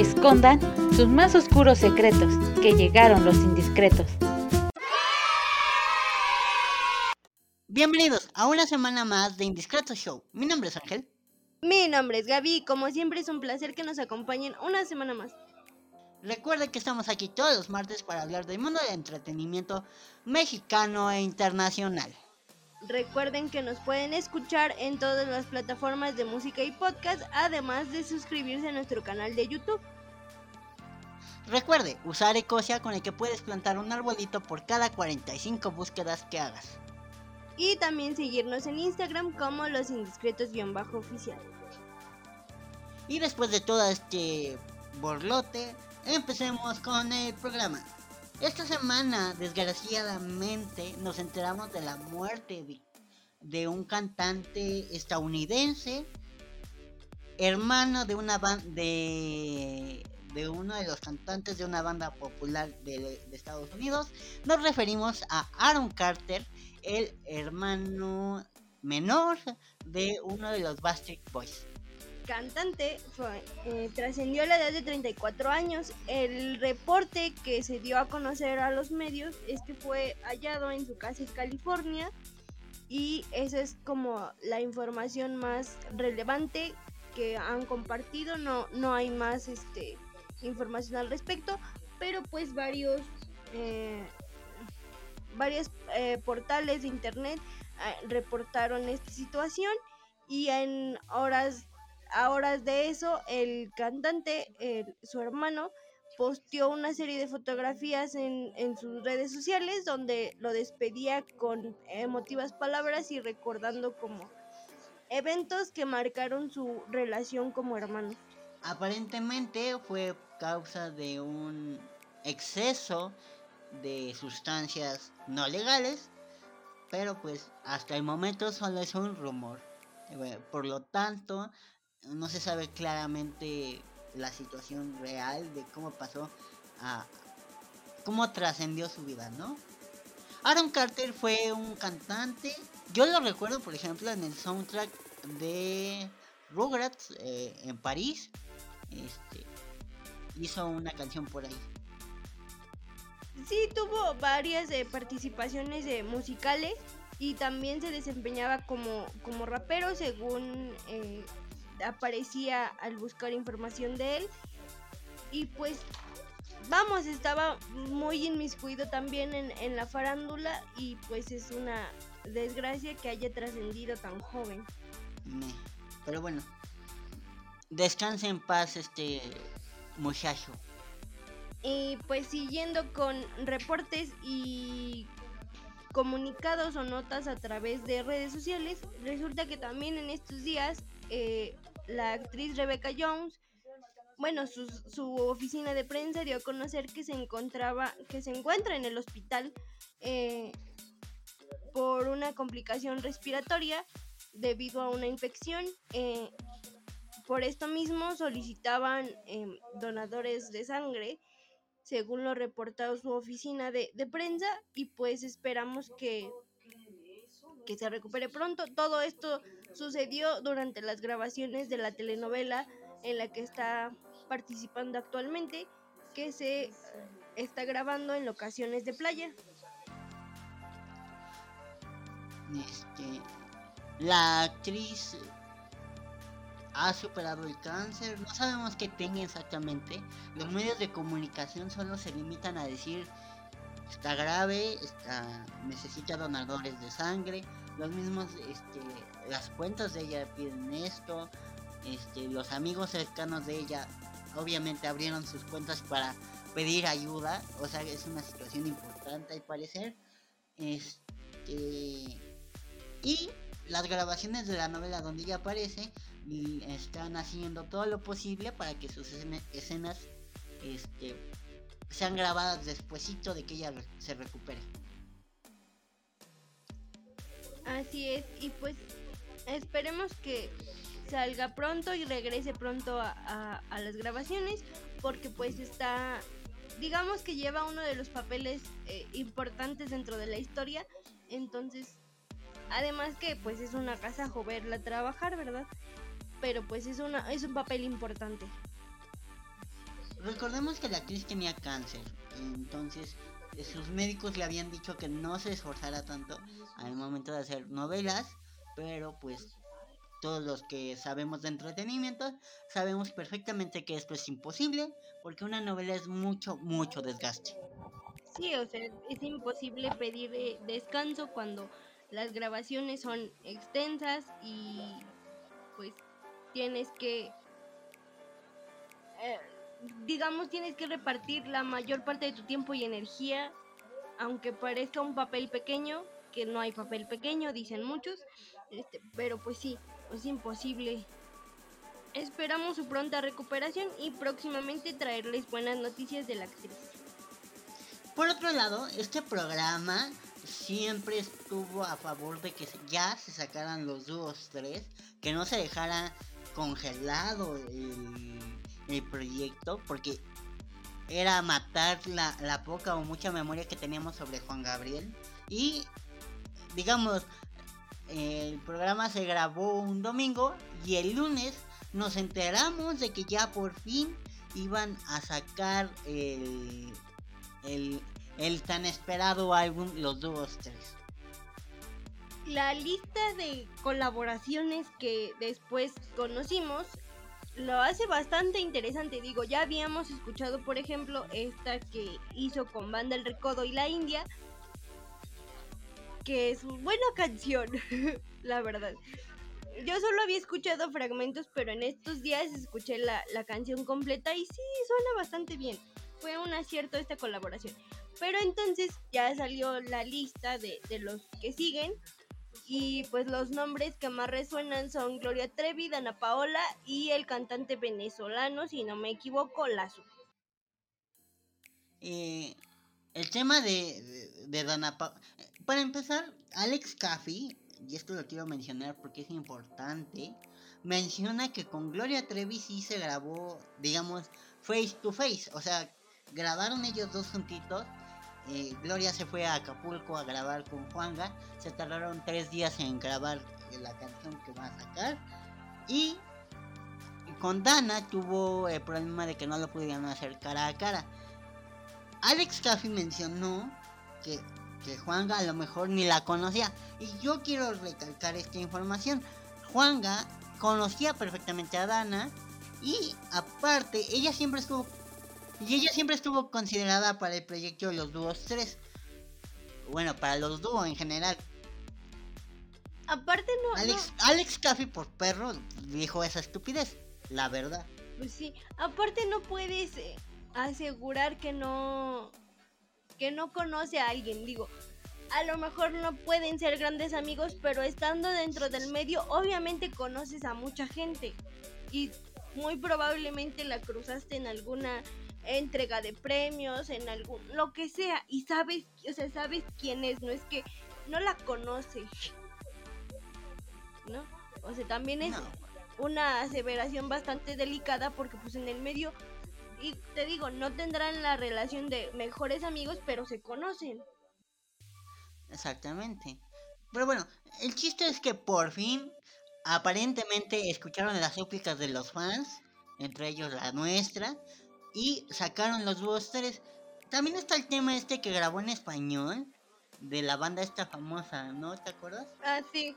escondan sus más oscuros secretos, que llegaron los indiscretos. Bienvenidos a una semana más de Indiscreto Show. Mi nombre es Ángel. Mi nombre es Gaby y como siempre es un placer que nos acompañen una semana más. Recuerden que estamos aquí todos los martes para hablar del mundo del entretenimiento mexicano e internacional. Recuerden que nos pueden escuchar en todas las plataformas de música y podcast, además de suscribirse a nuestro canal de YouTube. Recuerde usar Ecosia con el que puedes plantar un arbolito por cada 45 búsquedas que hagas. Y también seguirnos en Instagram como los indiscretos-oficial. Y después de todo este borlote, empecemos con el programa. Esta semana, desgraciadamente, nos enteramos de la muerte de, un cantante estadounidense, hermano de una de, de uno de los cantantes de una banda popular de, de, Estados Unidos. Nos referimos a Aaron Carter, el hermano menor de uno de los Bastard Boys cantante eh, trascendió la edad de 34 años. El reporte que se dio a conocer a los medios es que fue hallado en su casa en California y esa es como la información más relevante que han compartido. No, no hay más este, información al respecto, pero pues varios, eh, varios eh, portales de internet reportaron esta situación y en horas a horas de eso, el cantante, su hermano, posteó una serie de fotografías en, sus redes sociales donde lo despedía con emotivas palabras y recordando como eventos que marcaron su relación como hermano. Aparentemente fue causa de un exceso de sustancias no legales, pero pues hasta el momento solo es un rumor. Por lo tanto, no se sabe claramente la situación real de cómo pasó a cómo trascendió su vida, ¿no? Aaron Carter fue un cantante, yo lo recuerdo por ejemplo en el soundtrack de Rugrats eh, en París, este, hizo una canción por ahí. Sí, tuvo varias eh, participaciones de musicales y también se desempeñaba como, como rapero según eh, aparecía al buscar información de él. Y pues, vamos, estaba muy inmiscuido también en, la farándula y pues es una desgracia que haya trascendido tan joven. Pero bueno, descanse en paz este muchacho. Y pues siguiendo con reportes y comunicados o notas a través de redes sociales, resulta que también en estos días eh, la actriz Rebecca Jones, bueno, su, oficina de prensa dio a conocer que se encontraba, que se encuentra en el hospital eh, por una complicación respiratoria debido a una infección. Eh, por esto mismo solicitaban em, donadores de sangre, según lo reportado su oficina de, de prensa, y pues esperamos que, que se recupere pronto. Todo esto sucedió durante las grabaciones de la telenovela en la que está participando actualmente, que se está grabando en locaciones de playa. Este, la actriz ha superado el cáncer, no sabemos qué tenga exactamente. Los medios de comunicación solo se limitan a decir está grave, está, necesita donadores de sangre, los mismos, este, las cuentas de ella piden esto, este, los amigos cercanos de ella obviamente abrieron sus cuentas para pedir ayuda, o sea, es una situación importante al parecer. Este, y las grabaciones de la novela donde ella aparece están haciendo todo lo posible para que sus escenas este, sean grabadas despuesito de que ella se recupere. Así es, y pues esperemos que salga pronto y regrese pronto a, las grabaciones porque pues está, digamos que lleva uno de los papeles eh, importantes dentro de la historia, entonces, además que pues es una casa verla trabajar, ¿verdad? Pero pues es, una, es un papel importante. recordemos que la actriz tenía cáncer, entonces sus médicos le habían dicho que no se esforzara tanto al momento de hacer novelas, pero pues todos los que sabemos de entretenimiento sabemos perfectamente que esto es imposible porque una novela es mucho, mucho desgaste. Sí, o sea, es imposible pedir eh, descanso cuando las grabaciones son extensas y pues tienes que, eh, digamos, tienes que repartir la mayor parte de tu tiempo y energía, aunque parezca un papel pequeño, que no hay papel pequeño, dicen muchos, este, pero pues sí, es imposible. Esperamos su pronta recuperación y próximamente traerles buenas noticias de la actriz. Por otro lado, este programa siempre estuvo a favor de que ya se sacaran los dúos 3, que no se dejara congelado el, proyecto, porque era matar la, la, poca o mucha memoria que teníamos sobre Juan Gabriel. Y, digamos, el programa se grabó un domingo y el lunes nos enteramos de que ya por fin iban a sacar el, el, tan esperado álbum Los Dúos 3. La lista de colaboraciones que después conocimos lo hace bastante interesante. Digo, ya habíamos escuchado, por ejemplo, esta que hizo con Banda El Recodo y la India, que es buena canción, la verdad. Yo solo había escuchado fragmentos, pero en estos días escuché la, la canción completa y sí, suena bastante bien fue un acierto esta colaboración. Pero entonces ya salió la lista de, los que siguen. Y pues los nombres que más resuenan son Gloria Trevi, Dana Paola y el cantante venezolano, si no me equivoco, Lazo. Eh, el tema de, de, Dana Paola. Para empezar, Alex Caffey, y esto lo quiero mencionar porque es importante, menciona que con Gloria Trevi sí se grabó, digamos, face to face. O sea, grabaron ellos dos juntitos. Eh, Gloria se fue a Acapulco a grabar con Juanga. Se tardaron tres días en grabar la canción que va a sacar. Y con Dana tuvo el problema de que no lo pudieron hacer cara a cara. Alex Caffey mencionó que, que Juanga a lo mejor ni la conocía. Y yo quiero recalcar esta información. Juanga conocía perfectamente a Dana. Y aparte, ella siempre estuvo y ella siempre estuvo considerada para el proyecto de los dúos 3. Bueno, para los dúos en general. Aparte no... Alex, Alex Caffey por perro dijo esa estupidez, la verdad. Pues sí, aparte no puedes eh, asegurar que no... que no conoce a alguien, digo. A lo mejor no pueden ser grandes amigos, pero estando dentro del medio, obviamente conoces a mucha gente. Y muy probablemente la cruzaste en alguna entrega de premios, en algún, lo que sea, y sabes, o sea, sabes quién es, no es que no la conoce, ¿no? O sea, también es una aseveración bastante delicada porque pues en el medio, y te digo, no tendrán la relación de mejores amigos, pero se conocen. Exactamente. Pero bueno, el chiste es que por fin, aparentemente escucharon las súplicas de los fans, entre ellos la nuestra, y sacaron los 3. También está el tema este que grabó en español de la banda esta famosa, ¿no? ¿Te acuerdas? Ah, sí.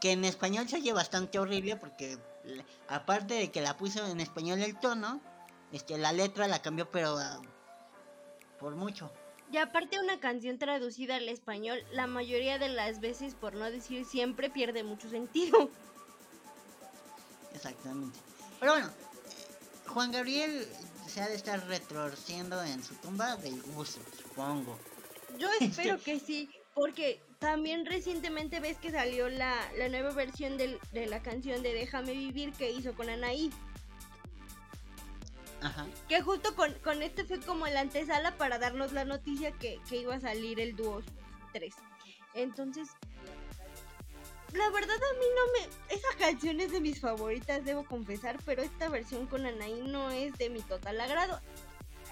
Que en español se oye bastante horrible porque aparte de que la puso en español el tono, este la letra la cambió pero ah, por mucho. Y aparte una canción traducida al español, la mayoría de las veces, por no decir siempre, pierde mucho sentido. Exactamente. Pero bueno, Juan Gabriel se ha de estar retorciendo en su tumba del gusto, supongo. Yo espero que sí, porque también recientemente ves que salió la, nueva versión de la canción de Déjame Vivir que hizo con Anaí. Ajá. Que justo con, con este fue como la antesala para darnos la noticia que, que iba a salir el dúo 3. Entonces, la verdad a mí no me... Esa canción es de mis favoritas, debo confesar, pero esta versión con Anaí no es de mi total agrado.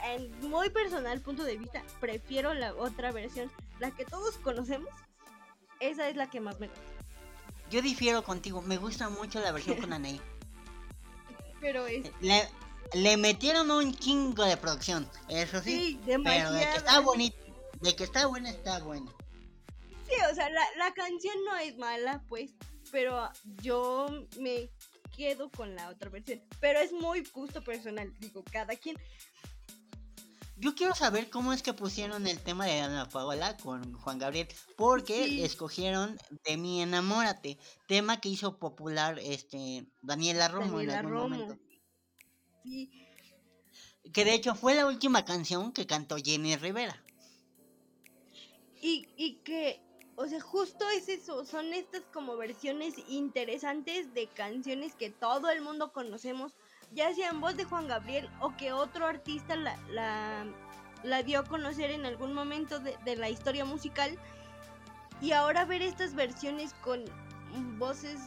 En muy personal punto de vista, prefiero la otra versión, la que todos conocemos. Esa es la que más me gusta. Yo difiero contigo, me gusta mucho la versión con Anaí. Pero es... La, Le metieron un chingo de producción, eso sí. Sí, pero de que está bonito, de que está buena, está buena. Sí, o sea, la, la canción no es mala, pues, pero yo me quedo con la otra versión. Pero es muy gusto personal, digo, cada quien. Yo quiero saber cómo es que pusieron el tema de Ana Paola con Juan Gabriel, porque Sí. escogieron De mi enamórate, tema que hizo popular este Daniela Romo en algún Romo. momento. Sí, Que de hecho fue la última canción que cantó Jenny Rivera. y, y que, o sea, justo es eso, son estas como versiones interesantes de canciones que todo el mundo conocemos, ya sea en voz de Juan Gabriel o que otro artista la, dio a conocer en algún momento de, la historia musical. Y ahora ver estas versiones con voces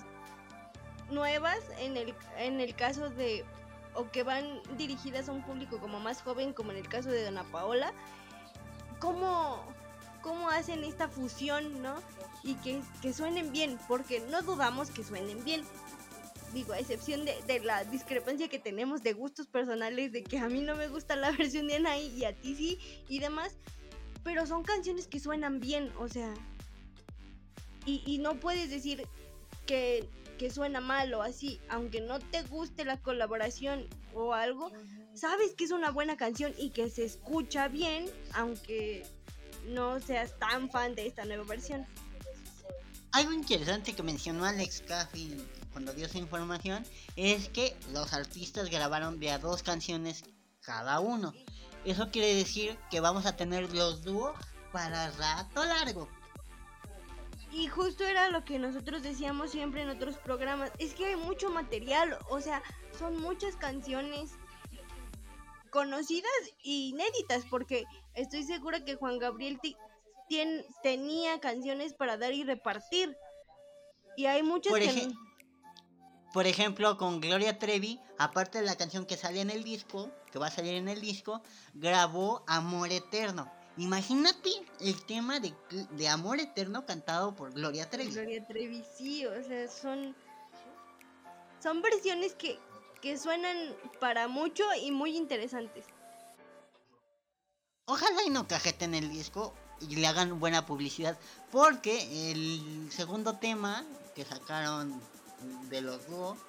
nuevas en el, en el caso de, o que van dirigidas a un público como más joven, como en el caso de Dona Paola, ¿cómo, cómo hacen esta fusión, ¿no? Y que, que suenen bien, porque no dudamos que suenen bien. Digo, a excepción de, de la discrepancia que tenemos de gustos personales, de que a mí no me gusta la versión de Anaí y a ti sí, y demás. Pero son canciones que suenan bien, o sea. Y, y no puedes decir que, que suena mal o así, aunque no te guste la colaboración o algo, sabes que es una buena canción y que se escucha bien, aunque no seas tan fan de esta nueva versión. Algo interesante que mencionó Alex Caffey cuando dio su información es que los artistas grabaron de a dos canciones cada uno. Eso quiere decir que vamos a tener los dúos para rato largo. Y justo era lo que nosotros decíamos siempre en otros programas, es que hay mucho material, o sea, son muchas canciones conocidas e inéditas, porque estoy segura que Juan Gabriel tenía canciones para dar y repartir. Y hay muchas Por, que... por ejemplo, con Gloria Trevi, aparte de la canción que sale en el disco, que va a salir en el disco, grabó Amor Eterno. Imagínate el tema de, de Amor Eterno cantado por Gloria Trevi. Gloria Trevi, sí, o sea, son... Son versiones que, que suenan para mucho y muy interesantes. Ojalá y no cajeten el disco y le hagan buena publicidad. Porque el segundo tema que sacaron de los dúos,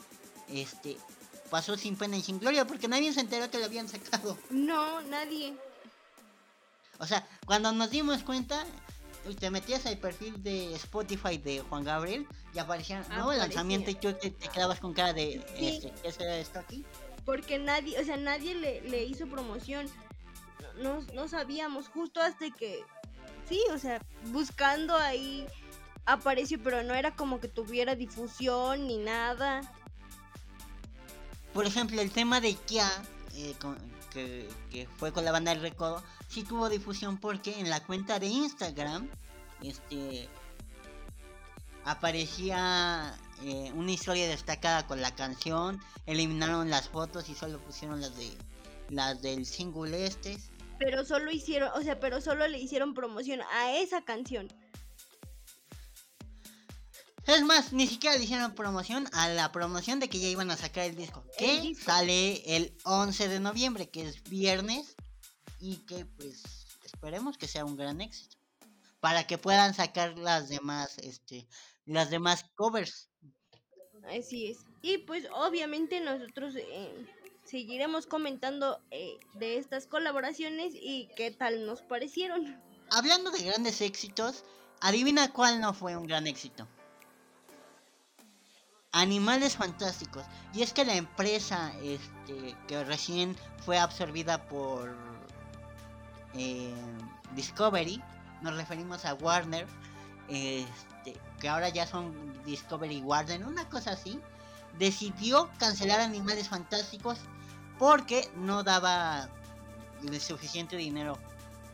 este, pasó sin pena y sin gloria porque nadie se enteró que lo habían sacado. No, nadie. O sea, cuando nos dimos cuenta, te metías al perfil de Spotify de Juan Gabriel y aparecía nuevo Aparecía. lanzamiento y tú te, te quedabas con cara de, Sí. este, ¿qué será esto aquí? Porque nadie, o sea, nadie le, le hizo promoción. No, no sabíamos, justo hasta que, sí, o sea, buscando ahí apareció, pero no era como que tuviera difusión ni nada. Por ejemplo, el tema de Kia, eh, con- que, fue con la banda del Recodo, sí tuvo difusión porque en la cuenta de Instagram, este, aparecía eh, una historia destacada con la canción, eliminaron las fotos y solo pusieron las de las del single este. Pero solo hicieron, o sea, pero solo le hicieron promoción a esa canción. Es más, ni siquiera le hicieron promoción a la promoción de que ya iban a sacar el disco. Que disco. sale el 11 de noviembre, que es viernes. Y que pues esperemos que sea un gran éxito. Para que puedan sacar las demás, este, las demás covers. Así es. Y pues obviamente nosotros eh, seguiremos comentando eh, de estas colaboraciones y qué tal nos parecieron. Hablando de grandes éxitos, adivina cuál no fue un gran éxito. Animales Fantásticos. Y es que la empresa este, que recién fue absorbida por eh, Discovery, nos referimos a Warner, este, que ahora ya son Discovery Warner, una cosa así, decidió cancelar Animales Fantásticos porque no daba suficiente dinero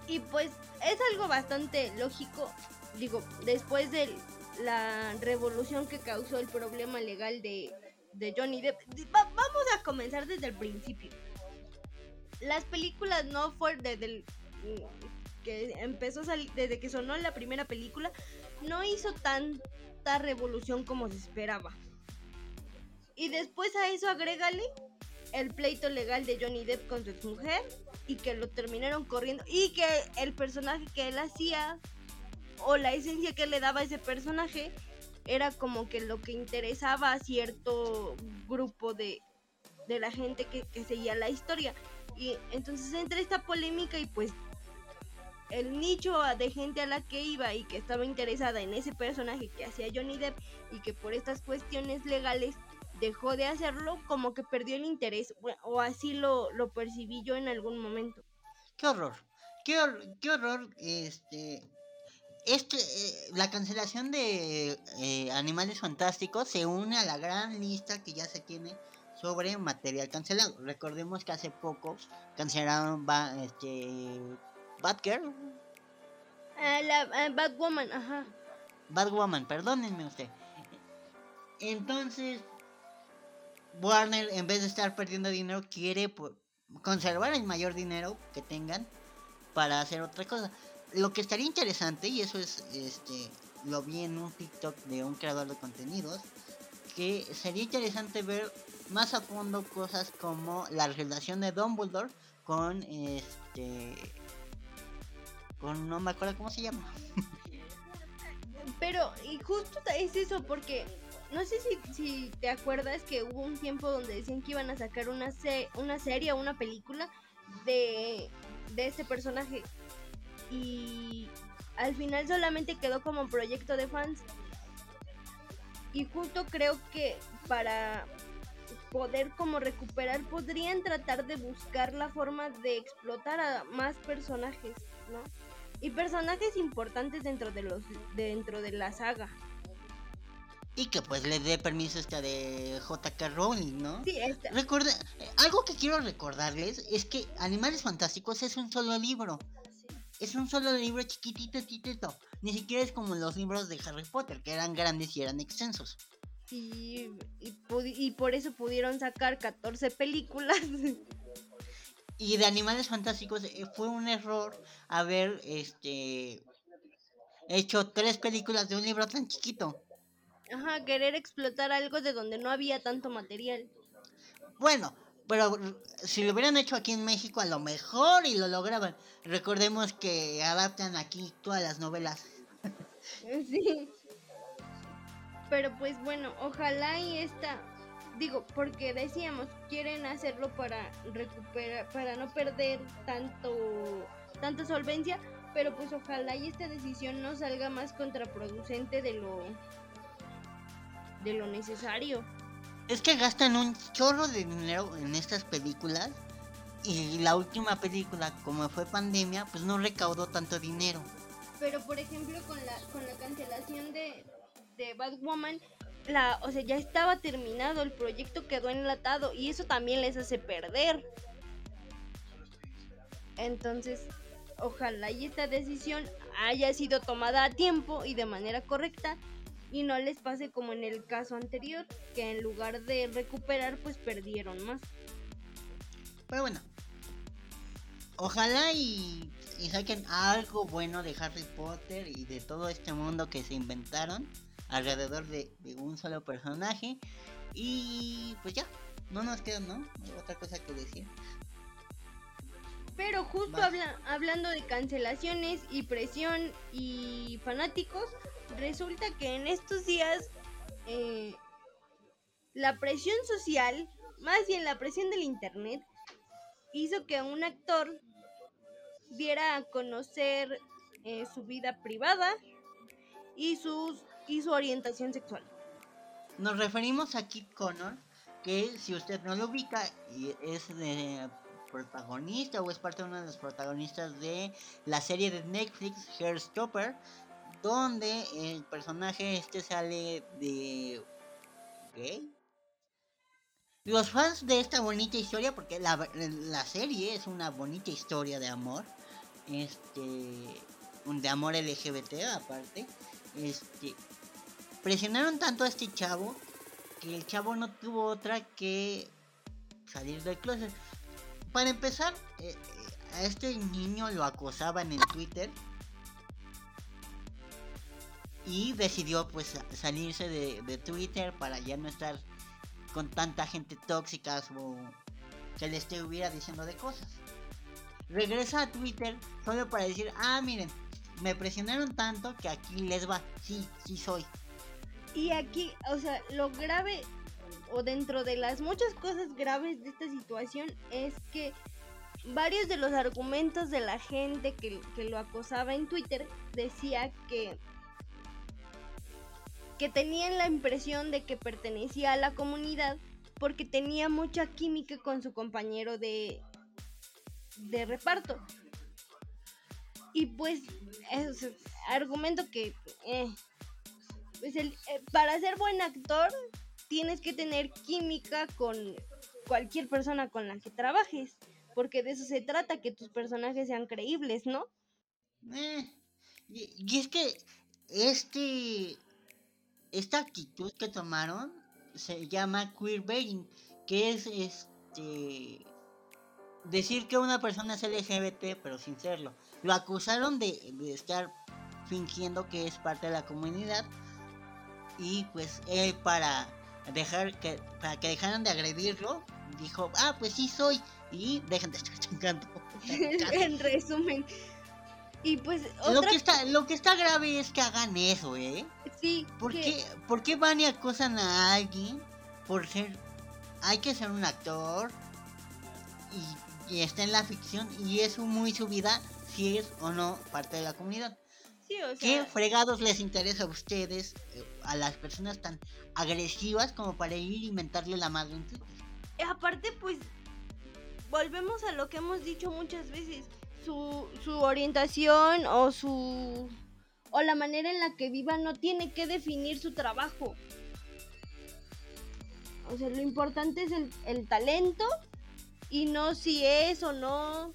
Y pues es algo bastante lógico, digo, después de la revolución que causó el problema legal de, de Johnny Depp. Vamos a comenzar desde el principio. Las películas no fueron desde mm, que empezó a salir, desde que sonó la primera película, no hizo tanta revolución como se esperaba. Y después a eso agrégale el pleito legal de Johnny Depp con su mujer y que lo terminaron corriendo y que el personaje que él hacía o la esencia que le daba ese personaje era como que lo que interesaba a cierto grupo de, de la gente que, que seguía la historia. Y entonces entra esta polémica y pues el nicho de gente a la que iba y que estaba interesada en ese personaje que hacía Johnny Depp y que por estas cuestiones legales dejó de hacerlo, como que perdió el interés, o así lo, lo percibí yo en algún momento. Qué horror, qué, qué horror, este, este, eh, la cancelación de eh, Animales Fantásticos se une a la gran lista que ya se tiene sobre material cancelado. Recordemos que hace poco cancelaron este, Batgirl. Ah, la ah, Batwoman, ajá. Batwoman, perdónenme usted. Entonces, Warner, en vez de estar perdiendo dinero, quiere conservar el mayor dinero que tengan para hacer otra cosa. Lo que estaría interesante, y eso es, este, lo vi en un TikTok de un creador de contenidos, que sería interesante ver más a fondo cosas como la relación de Dumbledore con este con no me acuerdo cómo se llama. Pero y justo es eso porque no sé si, si te acuerdas que hubo un tiempo donde decían que iban a sacar una una serie o una película de de ese personaje y al final solamente quedó como proyecto de fans y justo creo que para poder como recuperar, podrían tratar de buscar la forma de explotar a más personajes, ¿no? Y personajes importantes dentro de los dentro de la saga. Y que pues le dé permiso esta de JK Rowling, ¿no? Sí, esta. Recuerda, algo que quiero recordarles es que Animales Fantásticos es un solo libro. Es un solo libro chiquitito, chiquitito. Ni siquiera es como los libros de Harry Potter, que eran grandes y eran extensos. Y, y, por eso pudieron sacar 14 películas. Y de Animales Fantásticos eh, fue un error haber este hecho tres películas de un libro tan chiquito. Ajá, querer explotar algo de donde no había tanto material. Bueno, pero si lo hubieran hecho aquí en México a lo mejor y lo lograban. Recordemos que adaptan aquí todas las novelas. Sí. Pero pues bueno, ojalá y esta, digo, porque decíamos, quieren hacerlo para recuperar, para no perder tanto, tanta solvencia, pero pues ojalá y esta decisión no salga más contraproducente de lo, de lo necesario. Es que gastan un chorro de dinero en estas películas y la última película, como fue pandemia, pues no recaudó tanto dinero. Pero por ejemplo con la, con la cancelación de, de Batwoman, la, o sea, ya estaba terminado, el proyecto quedó enlatado y eso también les hace perder. Entonces, ojalá y esta decisión haya sido tomada a tiempo y de manera correcta y no les pase como en el caso anterior, que en lugar de recuperar, pues perdieron más. Pero bueno, ojalá y, y saquen algo bueno de Harry Potter y de todo este mundo que se inventaron alrededor de, un solo personaje. Y pues ya, no nos queda, ¿no? Otra cosa que decir. Pero justo hablando de cancelaciones y presión y fanáticos, resulta que en estos días eh, la presión social, más bien la presión del internet, hizo que un actor diera a conocer eh, su vida privada y sus y su orientación sexual. Nos referimos a Kit Connor, que si usted no lo ubica, es de protagonista o es parte de uno de los protagonistas de la serie de Netflix Hairstopper, donde el personaje este sale de gay. Los fans de esta bonita historia, porque la, la serie es una bonita historia de amor, este, de amor LGBT aparte, este, presionaron tanto a este chavo que el chavo no tuvo otra que salir del closet. Para empezar, eh, eh, a este niño lo acosaban en Twitter y decidió pues salirse de, Twitter para ya no estar con tanta gente tóxica su, que le estuviera diciendo de cosas. Regresa a Twitter solo para decir, ah, miren, me presionaron tanto que aquí les va, sí, sí soy. Y aquí, o sea, lo grave o dentro de las muchas cosas graves de esta situación es que varios de los argumentos de la gente que, que lo acosaba en Twitter decía que que tenían la impresión de que pertenecía a la comunidad porque tenía mucha química con su compañero de, de reparto. Y pues, es argumento que, eh, pues el, eh, para ser buen actor tienes que tener química con cualquier persona con la que trabajes, porque de eso se trata, que tus personajes sean creíbles, ¿no? Eh, y es que este esta actitud que tomaron se llama queerbaiting, que es este decir que una persona es LGBT pero sin serlo. Lo acusaron de, estar fingiendo que es parte de la comunidad y pues él para dejar que para que dejaran de agredirlo dijo ah pues sí soy y dejen de estar chingando en resumen y pues lo que está lo que está grave es que hagan eso eh sí ¿por qué por qué van y acosan a alguien por ser hay que ser un actor y, y está en la ficción y es muy su vida si es o no parte de la comunidad Sí, o sea, ¿Qué fregados les interesa a ustedes, eh, a las personas tan agresivas como para ir y mentarle la madre en Twitter? aparte pues volvemos a lo que hemos dicho muchas veces, su, su orientación o su o la manera en la que viva no tiene que definir su trabajo. O sea, lo importante es el, el talento y no si es o no,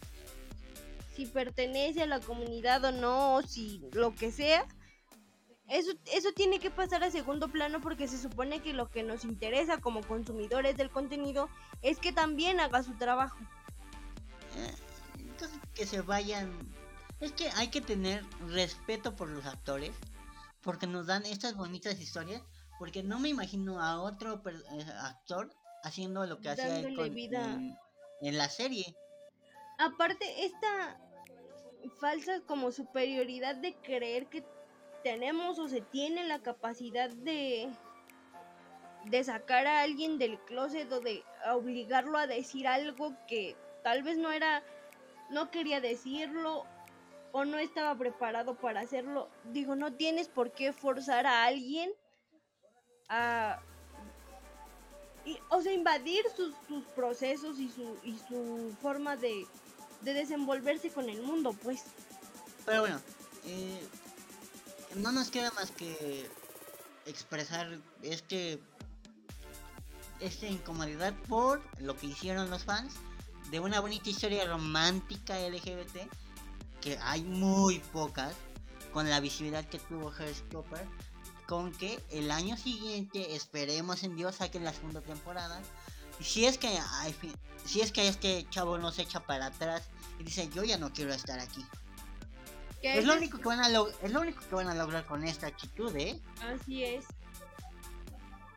si pertenece a la comunidad o no, o si lo que sea. Eso, eso tiene que pasar a segundo plano porque se supone que lo que nos interesa como consumidores del contenido es que también haga su trabajo. Que se vayan... Es que hay que tener respeto por los actores porque nos dan estas bonitas historias porque no me imagino a otro eh, actor haciendo lo que hacía él con- vida. en, en la serie. Aparte, esta falsa como superioridad de creer que tenemos o se tiene la capacidad de de sacar a alguien del closet o de obligarlo a decir algo que tal vez no era no quería decirlo o no estaba preparado para hacerlo. Digo, no tienes por qué forzar a alguien a o sea, invadir sus, sus procesos y su, y su forma de, de desenvolverse con el mundo, pues. Pero bueno, eh, no nos queda más que expresar este esta incomodidad por lo que hicieron los fans de una bonita historia romántica LGBT que hay muy pocas con la visibilidad que tuvo Heartstopper con que el año siguiente esperemos en Dios saquen la segunda temporada y si es que si es que este chavo no se echa para atrás y dice yo ya no quiero estar aquí es lo único que van a es lo único que van a lograr con esta actitud, ¿eh? Así es.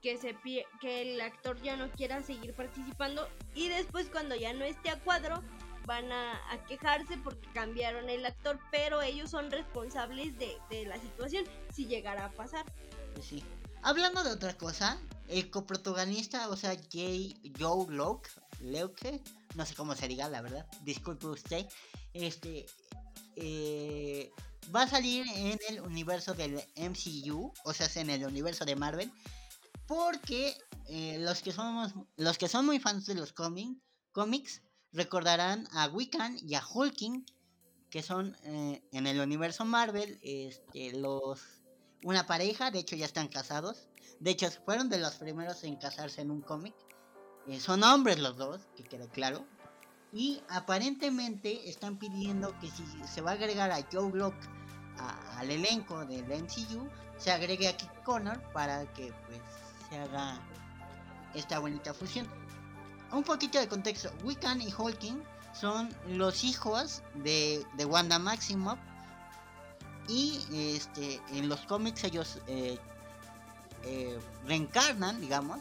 Que, se pie- que el actor ya no quiera seguir participando y después cuando ya no esté a cuadro van a, quejarse porque cambiaron el actor, pero ellos son responsables de, de la situación si llegara a pasar. Pues sí. Hablando de otra cosa, el coprotagonista, o sea, Jay, Joe Locke, Leuke, no sé cómo se diga, la verdad, disculpe usted, este, eh, va a salir en el universo del MCU, o sea, en el universo de Marvel, porque eh, los que somos, los que son muy fans de los cómic- cómics, recordarán a Wiccan y a Hulking, que son eh, en el universo Marvel, este, los una pareja, de hecho ya están casados. De hecho, fueron de los primeros en casarse en un cómic. Eh, son hombres los dos, que quede claro. Y aparentemente están pidiendo que si se va a agregar a Joe Block al elenco del MCU, se agregue a Kit Connor para que pues se haga esta bonita fusión. Un poquito de contexto, Wiccan y Hulking son los hijos de, de Wanda Maximoff y este en los cómics ellos eh, eh, reencarnan digamos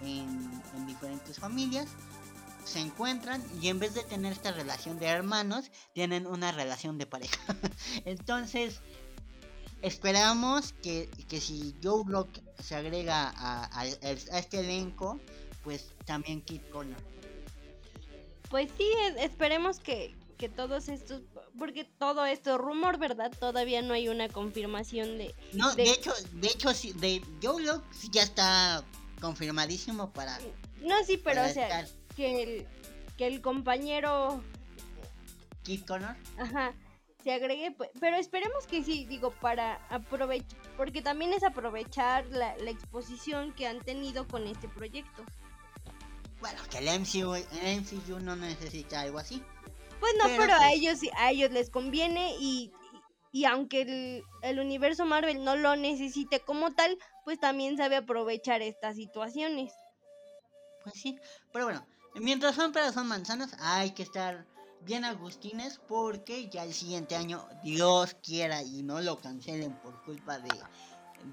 en, en diferentes familias se encuentran y en vez de tener esta relación de hermanos, tienen una relación de pareja. Entonces, esperamos que, que si Joe Block se agrega a, a, este elenco, pues también Kid Connor. Pues sí, esperemos que, que todos estos, porque todo esto rumor, ¿verdad? Todavía no hay una confirmación de... No, de, hecho, de hecho, sí, de Joe Block ya está confirmadísimo para... No, sí, pero o sea, que el, que el compañero... Kid Connor. Ajá, se agregue, pues, pero esperemos que sí, digo, para aprovechar, porque también es aprovechar la, exposición que han tenido con este proyecto. Bueno, que el MCU, el MCU no necesita algo así. Pues no, pero, a pues ellos a ellos les conviene y, y aunque el, el, universo Marvel no lo necesite como tal, pues también sabe aprovechar estas situaciones. Pues sí, pero bueno, mientras son peras son manzanas, hay que estar bien agustines porque ya el siguiente año, Dios quiera y no lo cancelen por culpa de,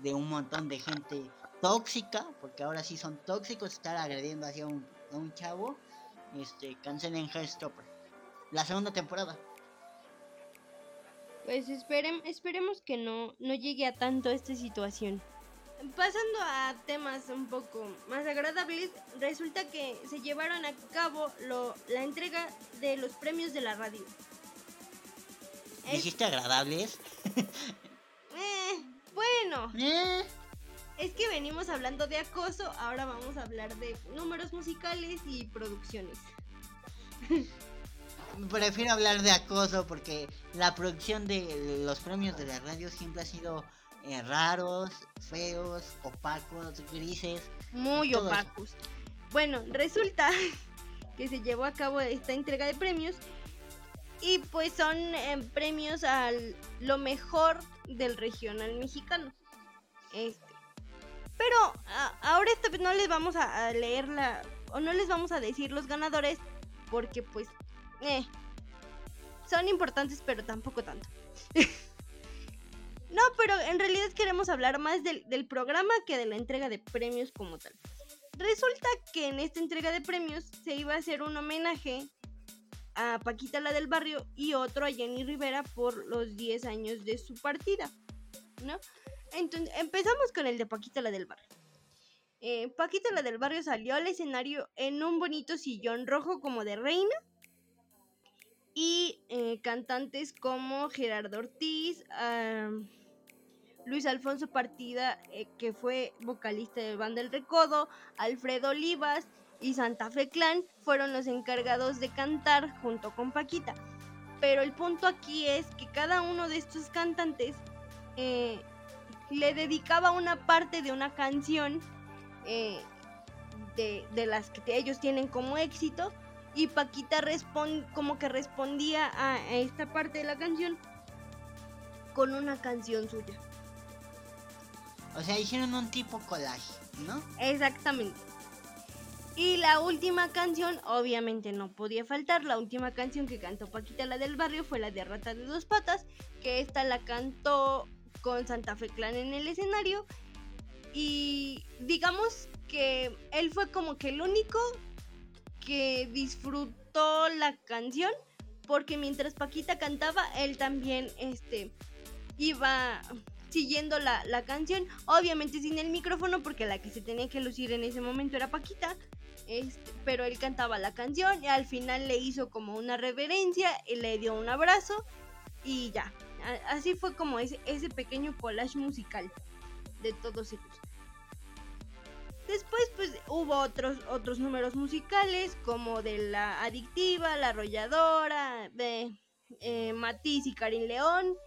de un montón de gente tóxica, porque ahora sí son tóxicos estar agrediendo hacia un, un chavo, este, cancelen Hellstopper. La segunda temporada. Pues esperemos que no, no llegue a tanto esta situación. Pasando a temas un poco más agradables, resulta que se llevaron a cabo lo, la entrega de los premios de la radio. ¿Dijiste agradables? eh, bueno. Eh. Es que venimos hablando de acoso, ahora vamos a hablar de números musicales y producciones. Prefiero hablar de acoso porque la producción de los premios de la radio siempre ha sido eh, raros, feos, opacos, grises. Muy opacos. Bueno, resulta que se llevó a cabo esta entrega de premios y pues son eh, premios a lo mejor del regional mexicano. Este. Pero ahora esta vez no les vamos a, leer la o no les vamos a decir los ganadores porque pues eh, son importantes pero tampoco tanto. No, pero en realidad queremos hablar más del, programa que de la entrega de premios como tal. Resulta que en esta entrega de premios se iba a hacer un homenaje a Paquita la del barrio y otro a Jenny Rivera por los 10 años de su partida, ¿no? Entonces empezamos con el de Paquita la del barrio. Eh, Paquita la del barrio salió al escenario en un bonito sillón rojo como de reina y eh, cantantes como Gerardo Ortiz, Luis Alfonso Partida, eh, que fue vocalista de Banda El Recodo, Alfredo Olivas y Santa Fe Clan fueron los encargados de cantar junto con Paquita. Pero el punto aquí es que cada uno de estos cantantes eh, le dedicaba una parte de una canción eh, de, de, las que ellos tienen como éxito y Paquita como que respondía a esta parte de la canción con una canción suya. O sea, hicieron un tipo collage, ¿no? Exactamente. Y la última canción, obviamente no podía faltar, la última canción que cantó Paquita la del barrio fue la de Rata de dos patas, que esta la cantó con Santa Fe Clan en el escenario. Y digamos que él fue como que el único que disfrutó la canción, porque mientras Paquita cantaba, él también este, iba siguiendo la, canción, obviamente sin el micrófono porque la que se tenía que lucir en ese momento era Paquita, pero él cantaba la canción y al final le hizo como una reverencia y le dio un abrazo y ya, así fue como ese, ese pequeño collage musical de todos ellos. Después pues hubo otros, otros números musicales como de la adictiva, la arrolladora, de eh, Matiz y Karin León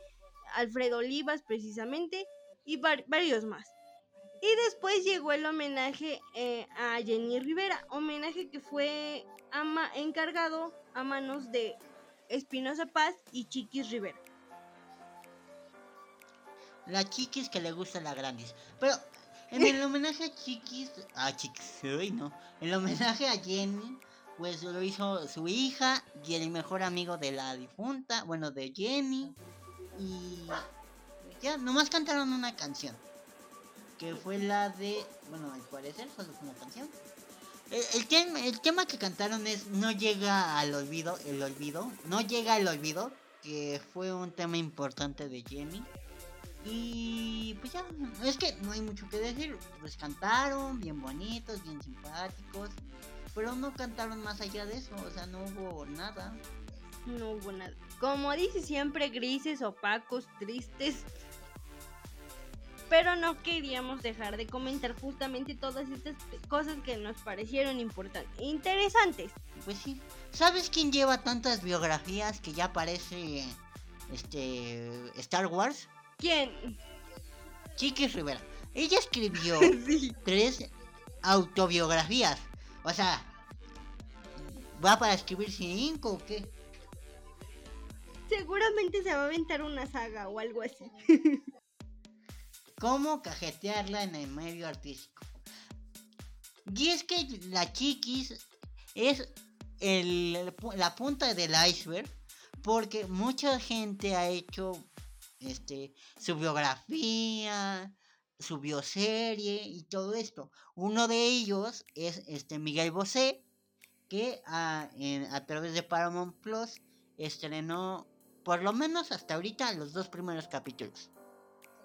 Alfredo Olivas precisamente y varios más. Y después llegó el homenaje eh, a Jenny Rivera, homenaje que fue ama encargado a manos de Espinosa Paz y Chiquis Rivera. La Chiquis que le gusta la Grandis. Pero en el homenaje a Chiquis, a Chiquis, hoy no, el homenaje a Jenny, pues lo hizo su hija y el mejor amigo de la difunta, bueno, de Jenny. Y ya, nomás cantaron una canción. Que fue la de. Bueno, al parecer solo fue una canción. El, tema, el tema que cantaron es No llega al olvido, el olvido, no llega al olvido, que fue un tema importante de Jenny. Y pues ya, es que no hay mucho que decir, pues cantaron, bien bonitos, bien simpáticos, pero no cantaron más allá de eso, o sea, no hubo nada. No hubo nada. Como dice siempre, grises, opacos, tristes. Pero no queríamos dejar de comentar justamente todas estas cosas que nos parecieron importantes, interesantes. Pues sí. ¿Sabes quién lleva tantas biografías que ya parece este Star Wars? ¿Quién? Chiquis Rivera. Ella escribió tres autobiografías. O sea, ¿va para escribir cinco o qué? Seguramente se va a aventar una saga o algo así. ¿Cómo cajetearla en el medio artístico? Y es que la chiquis es el, la punta del iceberg porque mucha gente ha hecho este, su biografía, su bioserie y todo esto. Uno de ellos es este Miguel Bosé, que a, a través de Paramount Plus estrenó por lo menos hasta ahorita los dos primeros capítulos.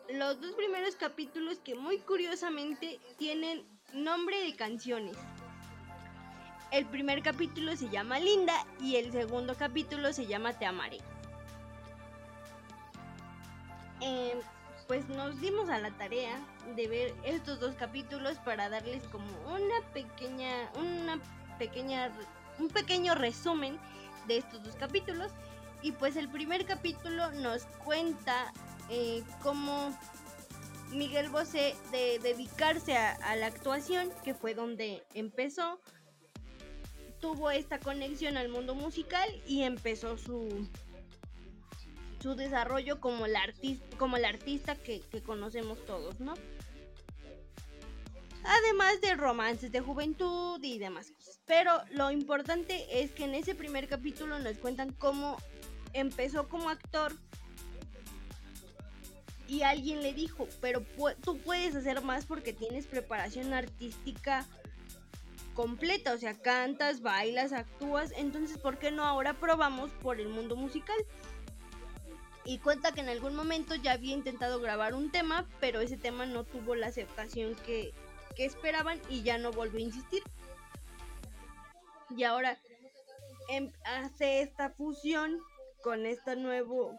Los dos primeros capítulos que muy curiosamente tienen nombre de canciones. El primer capítulo se llama Linda y el segundo capítulo se llama Te amaré. Em, pues nos dimos a la tarea de ver estos dos capítulos para darles como una pequeña, una pequeña, un pequeño resumen de estos dos capítulos y pues el primer capítulo nos cuenta eh, cómo Miguel Bosé de dedicarse a, la actuación, que fue donde empezó, tuvo esta conexión al mundo musical y empezó su, su desarrollo como el, artista, como el artista que, que conocemos todos, ¿no? Además de romances de juventud y demás cosas. Pero lo importante es que en ese primer capítulo nos cuentan cómo empezó como actor y alguien le dijo, pero tú puedes hacer más porque tienes preparación artística completa, o sea, cantas, bailas, actúas, entonces ¿por qué no ahora probamos por el mundo musical? Y cuenta que en algún momento ya había intentado grabar un tema, pero ese tema no tuvo la aceptación que, que esperaban y ya no volvió a insistir. Y ahora em, hace esta fusión con esta nuevo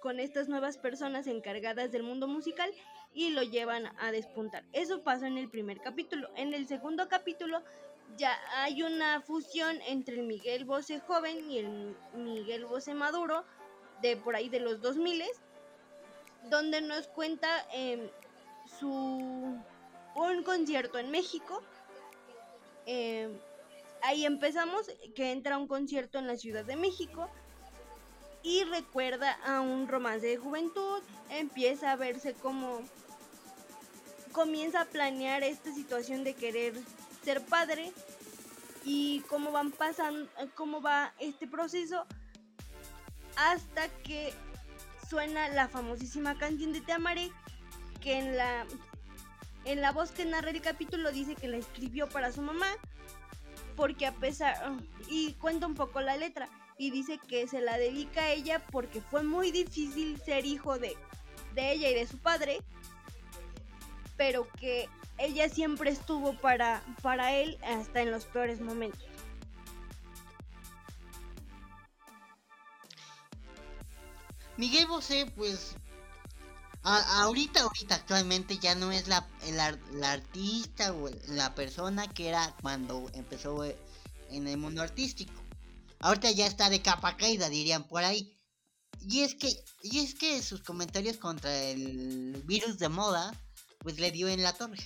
con estas nuevas personas encargadas del mundo musical y lo llevan a despuntar. Eso pasó en el primer capítulo. En el segundo capítulo ya hay una fusión entre el Miguel Bosé joven y el Miguel Bosé maduro de por ahí de los 2000 donde nos cuenta em, su un concierto en México. Em, ahí empezamos que entra un concierto en la Ciudad de México y recuerda a un romance de juventud, empieza a verse como comienza a planear esta situación de querer ser padre y cómo van pasando, cómo va este proceso hasta que suena la famosísima canción de Te amaré que en la en la voz que narra el capítulo dice que la escribió para su mamá porque a pesar y cuenta un poco la letra y dice que se la dedica a ella porque fue muy difícil ser hijo de, de ella y de su padre, pero que ella siempre estuvo para, para él hasta en los peores momentos. Miguel Bosé, pues ahorita, ahorita actualmente ya no es la, la, artista o la persona que era cuando empezó en el mundo artístico. Ahorita ya está de capa caída, dirían por ahí. Y es que, y es que sus comentarios contra el virus de moda, pues le dio en la torre.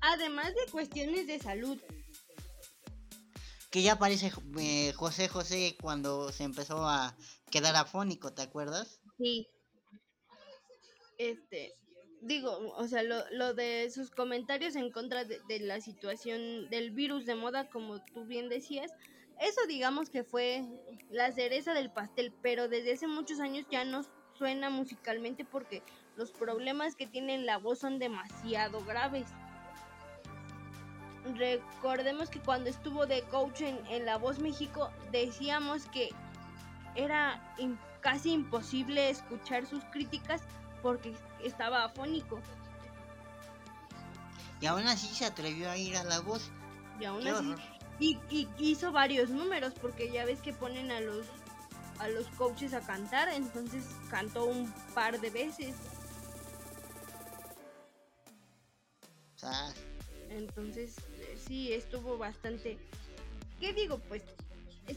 Además de cuestiones de salud. Que ya aparece eh, José José cuando se empezó a quedar afónico, ¿te acuerdas? Sí. Este, digo, o sea, lo, lo de sus comentarios en contra de, de, la situación del virus de moda, como tú bien decías, eso digamos que fue la cereza del pastel, pero desde hace muchos años ya no suena musicalmente porque los problemas que tiene la voz son demasiado graves. recordemos que cuando estuvo de coach en, La Voz México, decíamos que era casi imposible escuchar sus críticas porque estaba afónico. Y aún así se atrevió a ir a La Voz. Y aún así. Y, y, hizo varios números porque ya ves que ponen a los a los coaches a cantar, entonces cantó un par de veces. Entonces, eh, sí, estuvo bastante... ¿Qué digo? Pues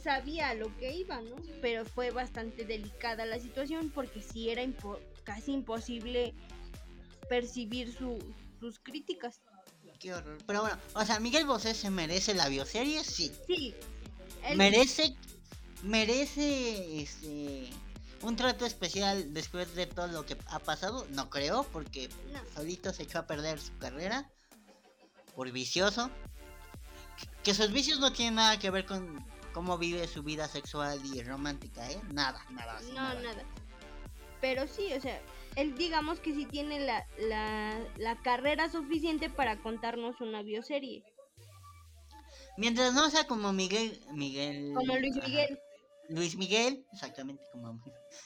sabía lo que iba, ¿no? Pero fue bastante delicada la situación porque sí era casi imposible percibir sus críticas. Qué horror. Pero bueno, o sea, Miguel Bosé se merece la bioserie, sí. Sí. Merece, merece, este, un trato especial después de todo lo que ha pasado. No creo, porque solito se echó a perder su carrera por vicioso. Que sus vicios no tienen nada que ver con cómo vive su vida sexual y romántica, ¿eh? Nada, nada. no, nada. Pero sí, o sea, él digamos que sí tiene la, la, la carrera suficiente para contarnos una bioserie. Mientras no sea como Miguel, Miguel. Como Luis Miguel. Luis Miguel, exactamente como.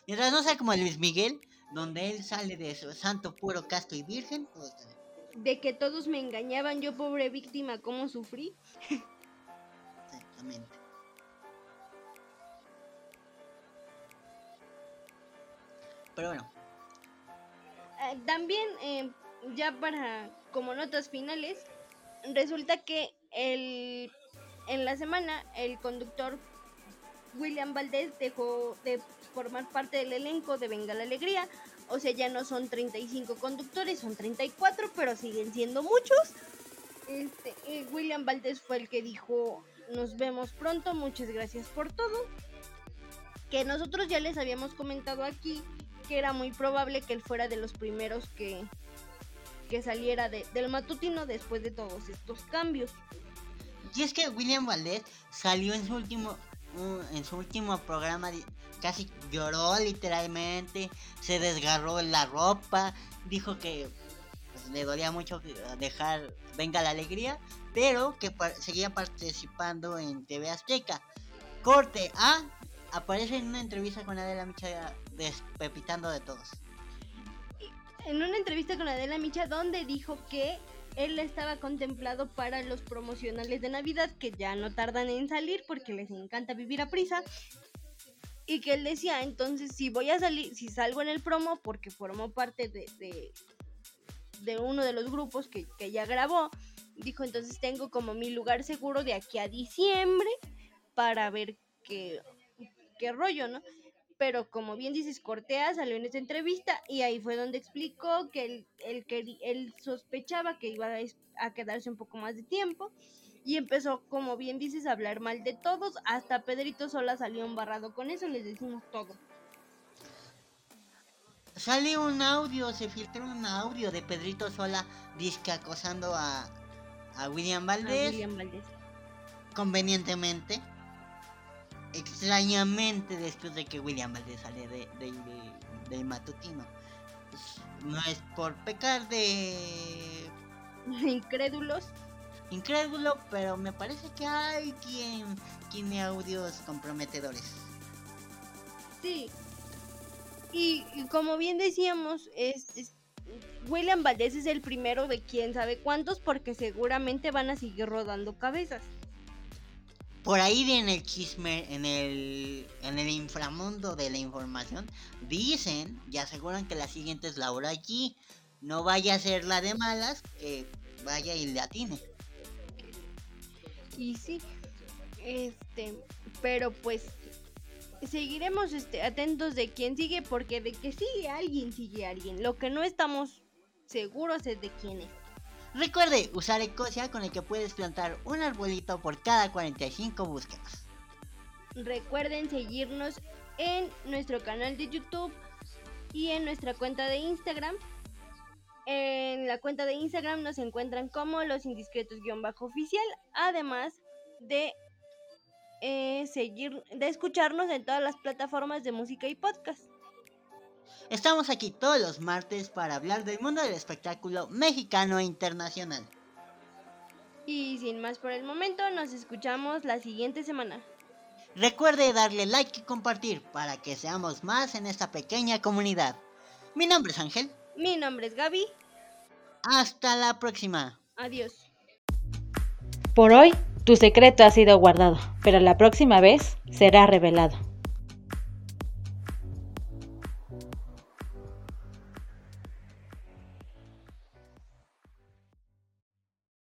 Mientras no sea como Luis Miguel, donde él sale de su santo, puro, casto y virgen, todo está bien de que todos me engañaban, yo pobre víctima, ¿cómo sufrí? Exactamente. Pero bueno. Eh, también, eh, ya para como notas finales, resulta que el, en la semana el conductor William Valdés dejó de formar parte del elenco de Venga la Alegría o sea, ya no son 35 conductores, son 34, pero siguen siendo muchos. Este, William Valdés fue el que dijo, nos vemos pronto, muchas gracias por todo. Que nosotros ya les habíamos comentado aquí que era muy probable que él fuera de los primeros que, que saliera del matutino después de todos estos cambios. Y es que William Valdés salió en su último en su último programa casi lloró literalmente, se desgarró la ropa, dijo que pues, le dolía mucho dejar Venga la Alegría, pero que seguía participando en TV Azteca. Corte A, aparece en una entrevista con Adela Micha despepitando de todos. En una entrevista con Adela Micha donde dijo que él estaba contemplado para los promocionales de Navidad que ya no tardan en salir porque les encanta vivir a prisa. Y que él decía, entonces si voy a salir, si salgo en el promo porque formó parte de, de, uno de los grupos que, ya grabó, dijo, entonces tengo como mi lugar seguro de aquí a diciembre para ver qué, qué rollo, ¿no? pero como bien dices, Cortea salió en esta entrevista y ahí fue donde explicó que él, él, que él sospechaba que iba a quedarse un poco más de tiempo y empezó, como bien dices, a hablar mal de todos, hasta Pedrito Sola salió embarrado con eso, les decimos todo. Sale un audio, se filtró un audio de Pedrito Sola disque acosando a, a William Valdés. A William Valdés. Convenientemente extrañamente después de que William Valdez sale de, de, matutino. No es por pecar de... Incrédulos. Incrédulo, pero me parece que hay quien tiene audios comprometedores. Sí. Y, como bien decíamos, es, William Valdez es el primero de quién sabe cuántos porque seguramente van a seguir rodando cabezas. Por ahí en el chisme, en el, en el inframundo de la información, dicen y aseguran que la siguiente es Laura G. No vaya a ser la de malas, que vaya y le atine. Y sí, este, pero pues seguiremos este, atentos de quién sigue, porque de que sigue alguien, sigue alguien. Lo que no estamos seguros es de quién es. Recuerde usar Ecosia con el que puedes plantar un arbolito por cada 45 búsquedas. Recuerden seguirnos en nuestro canal de YouTube y en nuestra cuenta de Instagram. En la cuenta de Instagram nos encuentran como los indiscretos-oficial, además de eh, seguir, de escucharnos en todas las plataformas de música y podcast. Estamos aquí todos los martes para hablar del mundo del espectáculo mexicano e internacional. Y sin más por el momento, nos escuchamos la siguiente semana. Recuerde darle like y compartir para que seamos más en esta pequeña comunidad. Mi nombre es Ángel. Mi nombre es Gaby. Hasta la próxima. Adiós. Por hoy, tu secreto ha sido guardado, pero la próxima vez será revelado.